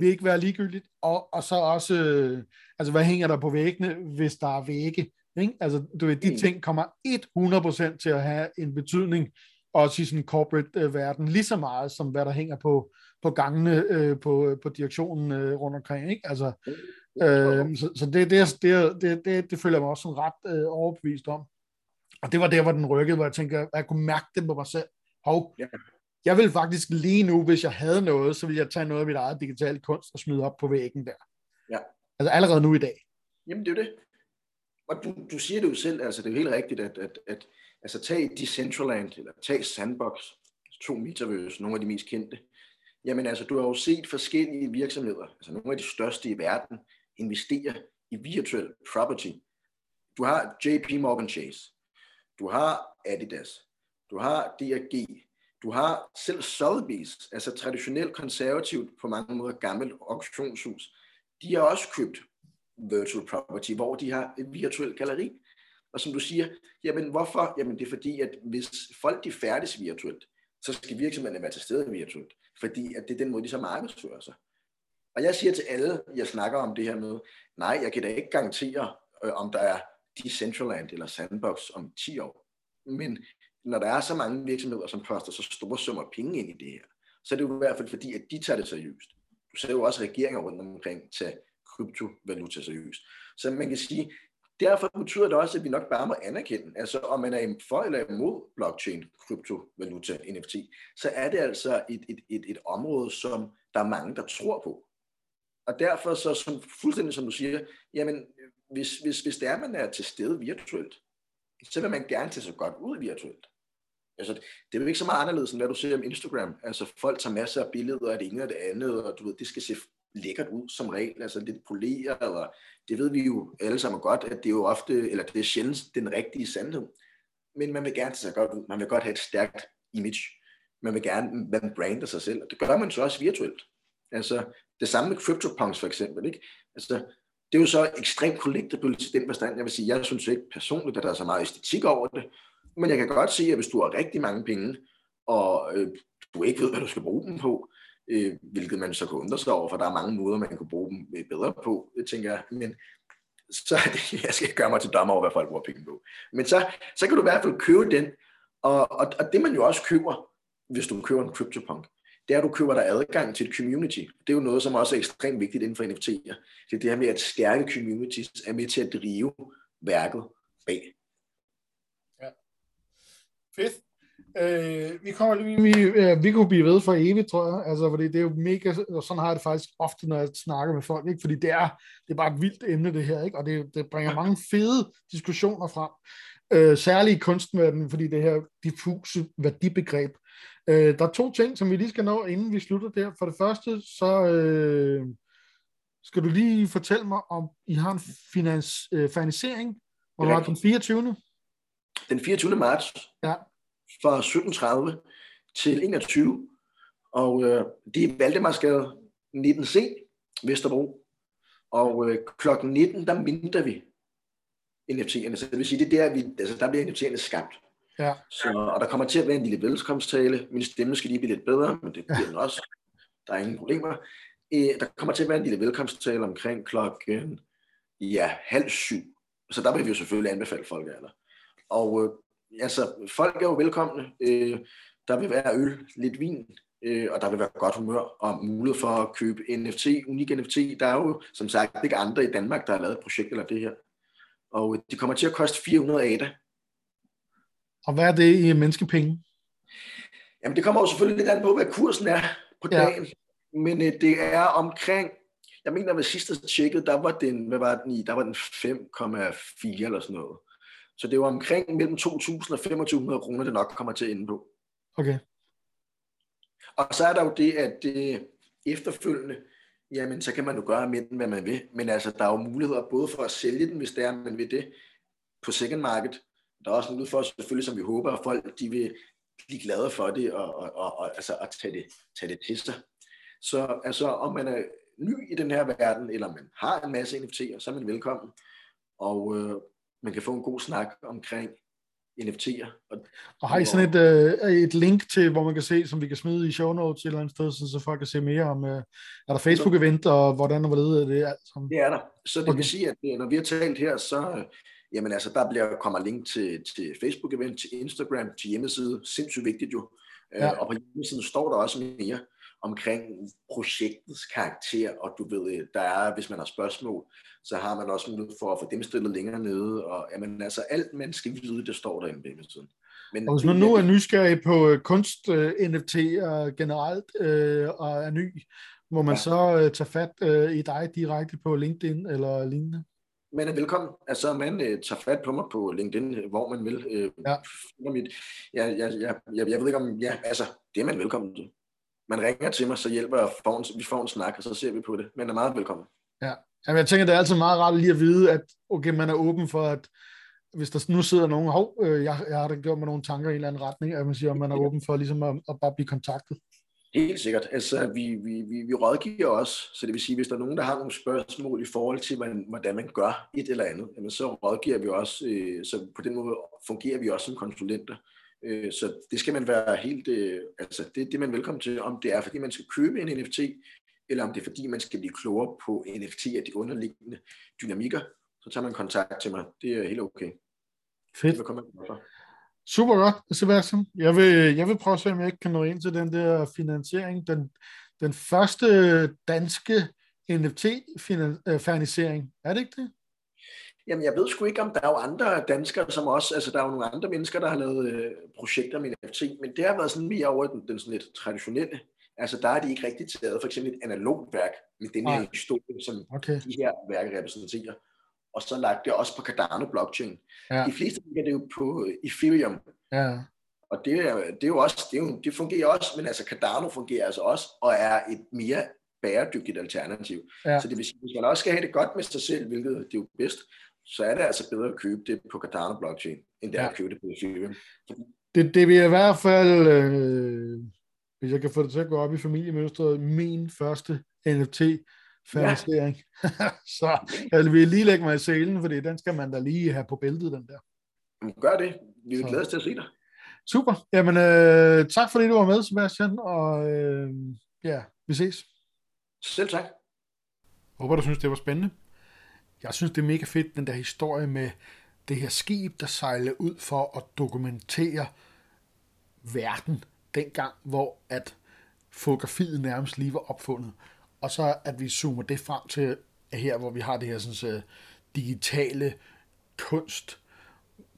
vil ikke være ligegyldigt. Og, og så også, øh, altså hvad hænger der på væggene, hvis der er vægge? Ikke? Altså du ved, de ting kommer 100% til at have en betydning, også i sådan en corporate øh, verden, lige så meget som hvad der hænger på, på gangene øh, på, på direktionen øh, rundt omkring. Ikke? Altså, Øh, så så det, det, det, det, det, det føler jeg mig også sådan ret øh, overbevist om. Og det var der, hvor den rykkede, hvor jeg tænkte, at jeg kunne mærke det på mig selv. Hov, ja. jeg vil faktisk lige nu, hvis jeg havde noget, så ville jeg tage noget af mit eget digitale kunst og smide op på væggen der. Ja. Altså allerede nu i dag. Jamen det er det. Og du, du siger det jo selv, altså det er jo helt rigtigt, at, at, at altså tag Decentraland, eller tag Sandbox, to metaverse, nogle af de mest kendte. Jamen altså, du har jo set forskellige virksomheder, altså nogle af de største i verden, investere i virtual property. Du har JP Morgan Chase, du har Adidas, du har DRG, du har selv Sotheby's, altså traditionelt konservativt på mange måder gammelt auktionshus. De har også købt virtual property, hvor de har et virtuelt galleri. Og som du siger, jamen hvorfor? Jamen det er fordi, at hvis folk de færdes virtuelt, så skal virksomhederne være til stede virtuelt, fordi at det er den måde, de så markedsfører sig. Og jeg siger til alle, jeg snakker om det her med, nej, jeg kan da ikke garantere, øh, om der er Decentraland eller Sandbox om 10 år. Men når der er så mange virksomheder, som poster så store summer penge ind i det her, så er det jo i hvert fald fordi, at de tager det seriøst. Du ser jo også regeringer rundt omkring tage kryptovaluta seriøst. Så man kan sige, derfor betyder det også, at vi nok bare må anerkende, altså om man er for eller imod blockchain, kryptovaluta, NFT, så er det altså et, et, et, et område, som der er mange, der tror på. Og derfor så som, fuldstændig som du siger, jamen hvis, hvis, hvis det er, man er til stede virtuelt, så vil man gerne tage sig godt ud virtuelt. Altså, det er jo ikke så meget anderledes, end hvad du ser om Instagram. Altså, folk tager masser af billeder af det ene og det andet, og du ved, det skal se lækkert ud som regel, altså lidt poleret, og det ved vi jo alle sammen godt, at det er jo ofte, eller det er sjældent den rigtige sandhed. Men man vil gerne tage sig godt ud, man vil godt have et stærkt image, man vil gerne, man brander sig selv, og det gør man så også virtuelt. Altså, det samme med CryptoPunks for eksempel, ikke? Altså, det er jo så ekstremt collectible til den forstand. Jeg vil sige, jeg synes ikke personligt, at der er så meget æstetik over det, men jeg kan godt se, at hvis du har rigtig mange penge, og øh, du ikke ved, hvad du skal bruge dem på, øh, hvilket man så kan undre sig over, for der er mange måder, man kan bruge dem øh, bedre på, øh, tænker jeg. Men så er [laughs] det, jeg skal gøre mig til dommer over, hvad folk bruger penge på. Men så, så kan du i hvert fald købe den, og, og, og det man jo også køber, hvis du køber en CryptoPunk, det er, at du køber dig adgang til et community. Det er jo noget, som også er ekstremt vigtigt inden for NFT'er. Det er det her med, at stærke communities er med til at drive værket bag. Ja. Fedt. Øh, vi kommer vi, vi, øh, vi kunne blive ved for evigt, tror jeg. Altså, fordi det er jo mega, og sådan har jeg det faktisk ofte, når jeg snakker med folk, ikke? fordi det er, det er bare et vildt emne, det her, ikke? og det, det bringer mange fede diskussioner frem. Øh, særligt i kunstverdenen, fordi det her diffuse værdibegreb. Øh, der er to ting, som vi lige skal nå, inden vi slutter der. For det første, så øh, skal du lige fortælle mig, om I har en finans, øh, finansiering, hvor har den 24. Den 24. marts. Ja fra 17.30 til 21. Og øh, det er Valdemarsgade 19C, Vesterbro. Og øh, klokken 19, der mindre vi NFT'erne. Så det vil sige, det er der, vi, altså, der bliver NFT'erne skabt. Ja. Så, og der kommer til at være en lille velkomsttale. Min stemme skal lige blive lidt bedre, men det bliver den også. Der er ingen problemer. Øh, der kommer til at være en lille velkomsttale omkring klokken ja, halv syv. Så der vil vi jo selvfølgelig anbefale folk af Og øh, altså, folk er jo velkomne. Øh, der vil være øl, lidt vin, øh, og der vil være godt humør og mulighed for at købe NFT, unik NFT. Der er jo som sagt ikke andre i Danmark, der har lavet et projekt eller det her. Og det kommer til at koste 400 ADA. Og hvad er det i menneskepenge? Jamen det kommer jo selvfølgelig lidt an på, hvad kursen er på dagen. Ja. Men øh, det er omkring, jeg mener ved sidste tjekket, der var den, hvad var den i? Der var den 5,4 eller sådan noget. Så det var omkring mellem 2.000 og 2.500 kroner, det nok kommer til at ende på. Okay. Og så er der jo det, at det efterfølgende, jamen så kan man jo gøre med den, hvad man vil. Men altså, der er jo muligheder både for at sælge den, hvis det er, man vil det, på second market. Der er også mulighed for, selvfølgelig, som vi håber, at folk de vil blive glade for det, og, og, og, og altså, at tage det, tage det til sig. Så altså, om man er ny i den her verden, eller man har en masse NFT'er, så er man velkommen. Og øh, man kan få en god snak omkring NFT'er. Og, og har I sådan et, øh, et link til, hvor man kan se, som vi kan smide i show notes et eller andet sted, så, folk kan se mere om, øh, er der Facebook-event, og hvordan og hvorledes er det alt sammen? Det er der. Så det okay. vil sige, at øh, når vi har talt her, så øh, jamen altså, der bliver, kommer link til, til Facebook-event, til Instagram, til hjemmeside. Sindssygt vigtigt jo. Øh, ja. Og på hjemmesiden står der også mere omkring projektets karakter, og du ved, der er, hvis man har spørgsmål, så har man også mulighed for at få dem stillet længere nede, og jamen, altså alt man skal vide, det står derinde på hjemmesiden. Men og hvis man nu er nysgerrig på øh, kunst, uh, NFT uh, generelt uh, og er ny, må man ja. så uh, tage fat uh, i dig direkte på LinkedIn eller lignende? Man er velkommen. Altså, man uh, tager fat på mig på LinkedIn, hvor man vil. Uh, ja. Mit, jeg, jeg, jeg, jeg, jeg ved ikke om, ja, altså, det er man velkommen til man ringer til mig, så hjælper jeg, får en, vi får en snak, og så ser vi på det. Men er meget velkommen. Ja, Jamen, jeg tænker, det er altid meget rart lige at vide, at okay, man er åben for, at hvis der nu sidder nogen, hov, øh, jeg, jeg har da gjort mig nogle tanker i en eller anden retning, at man siger, at man er [laughs] åben for ligesom at, at bare blive kontaktet. Helt sikkert. Altså, vi, vi, vi, vi rådgiver også, så det vil sige, hvis der er nogen, der har nogle spørgsmål i forhold til, hvordan, man gør et eller andet, jamen, så rådgiver vi også, øh, så på den måde fungerer vi også som konsulenter. Øh, så det skal man være helt, øh, altså det, det er man velkommen til, om det er fordi man skal købe en NFT, eller om det er fordi man skal blive klogere på NFT og de underliggende dynamikker, så tager man kontakt til mig. Det er helt okay. Fedt. Det kommer for. Super godt, Sebastian. Jeg vil, jeg vil prøve at se, om jeg ikke kan nå ind til den der finansiering. Den, den første danske NFT-finansiering. Er det ikke det? Jamen, jeg ved sgu ikke, om der er jo andre danskere, som også, altså der er jo nogle andre mennesker, der har lavet øh, projekter med NFT, men det har været sådan mere over den, den sådan lidt traditionelle. Altså, der er de ikke rigtig taget for eksempel et analogt værk med den her historie, som okay. de her værker repræsenterer. Og så lagt det også på Cardano blockchain. Ja. De fleste er det jo på øh, Ethereum. Ja. Og det er, det er jo også, det, er jo, det fungerer også, men altså Cardano fungerer altså også, og er et mere bæredygtigt alternativ. Ja. Så det vil sige, hvis man også skal have det godt med sig selv, hvilket det er jo bedst, så er det altså bedre at købe det på Cardano blockchain, end det ja. at købe det på Ethereum. Det, det vil i hvert fald, øh, hvis jeg kan få det til at gå op i familiemønstret, min første NFT finansiering. Ja. [laughs] så jeg vil lige lægge mig i selen, fordi den skal man da lige have på bæltet, den der. Gør det. Vi vil glæde os til at se dig. Super. Jamen, øh, tak fordi du var med, Sebastian, og øh, ja, vi ses. Selv tak. Håber, du synes, det var spændende. Jeg synes, det er mega fedt, den der historie med det her skib, der sejler ud for at dokumentere verden dengang, hvor at fotografiet nærmest lige var opfundet. Og så at vi zoomer det frem til her, hvor vi har det her sådan, så digitale kunst,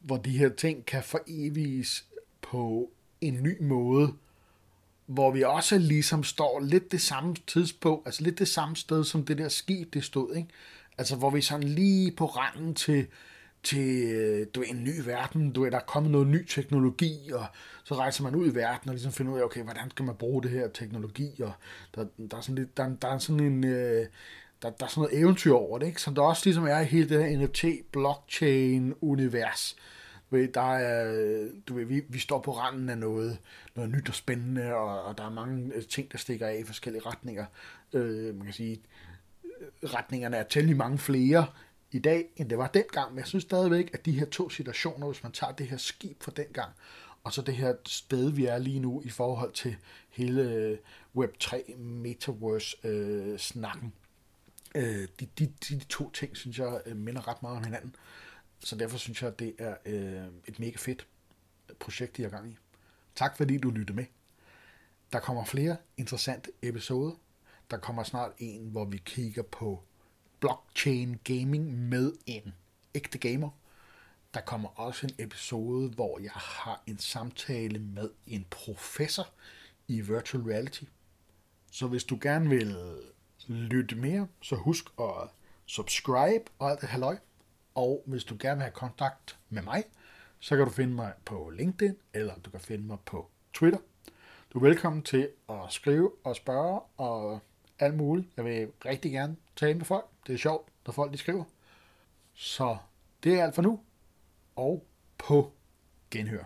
hvor de her ting kan foreviges på en ny måde, hvor vi også ligesom står lidt det samme tidspunkt, altså lidt det samme sted, som det der skib, det stod, ikke? Altså, hvor vi sådan lige på randen til, til øh, du er en ny verden, du er der er kommet noget ny teknologi, og så rejser man ud i verden og ligesom finder ud af, okay, hvordan skal man bruge det her teknologi, og der, der er sådan lidt, der, der er sådan en, øh, der, der er sådan noget eventyr over det, ikke? som der også ligesom er i hele det her NFT-blockchain-univers. Der er, du ved, vi, vi står på randen af noget, noget nyt og spændende, og, og der er mange øh, ting, der stikker af i forskellige retninger. Øh, man kan sige, retningerne er temmelig mange flere i dag, end det var dengang, men jeg synes stadigvæk, at de her to situationer, hvis man tager det her skib fra dengang, og så det her sted, vi er lige nu i forhold til hele øh, Web3 Metaverse-snakken, øh, de, de, de, de to ting, synes jeg, øh, minder ret meget om hinanden. Så derfor synes jeg, at det er øh, et mega fedt projekt, de er gang i. Tak fordi du lyttede med. Der kommer flere interessante episoder der kommer snart en, hvor vi kigger på blockchain gaming med en ægte gamer. Der kommer også en episode, hvor jeg har en samtale med en professor i virtual reality. Så hvis du gerne vil lytte mere, så husk at subscribe og alt det halløj. Og hvis du gerne vil have kontakt med mig, så kan du finde mig på LinkedIn, eller du kan finde mig på Twitter. Du er velkommen til at skrive og spørge og alt muligt. Jeg vil rigtig gerne tale med folk. Det er sjovt, når folk de skriver. Så det er alt for nu. Og på genhør.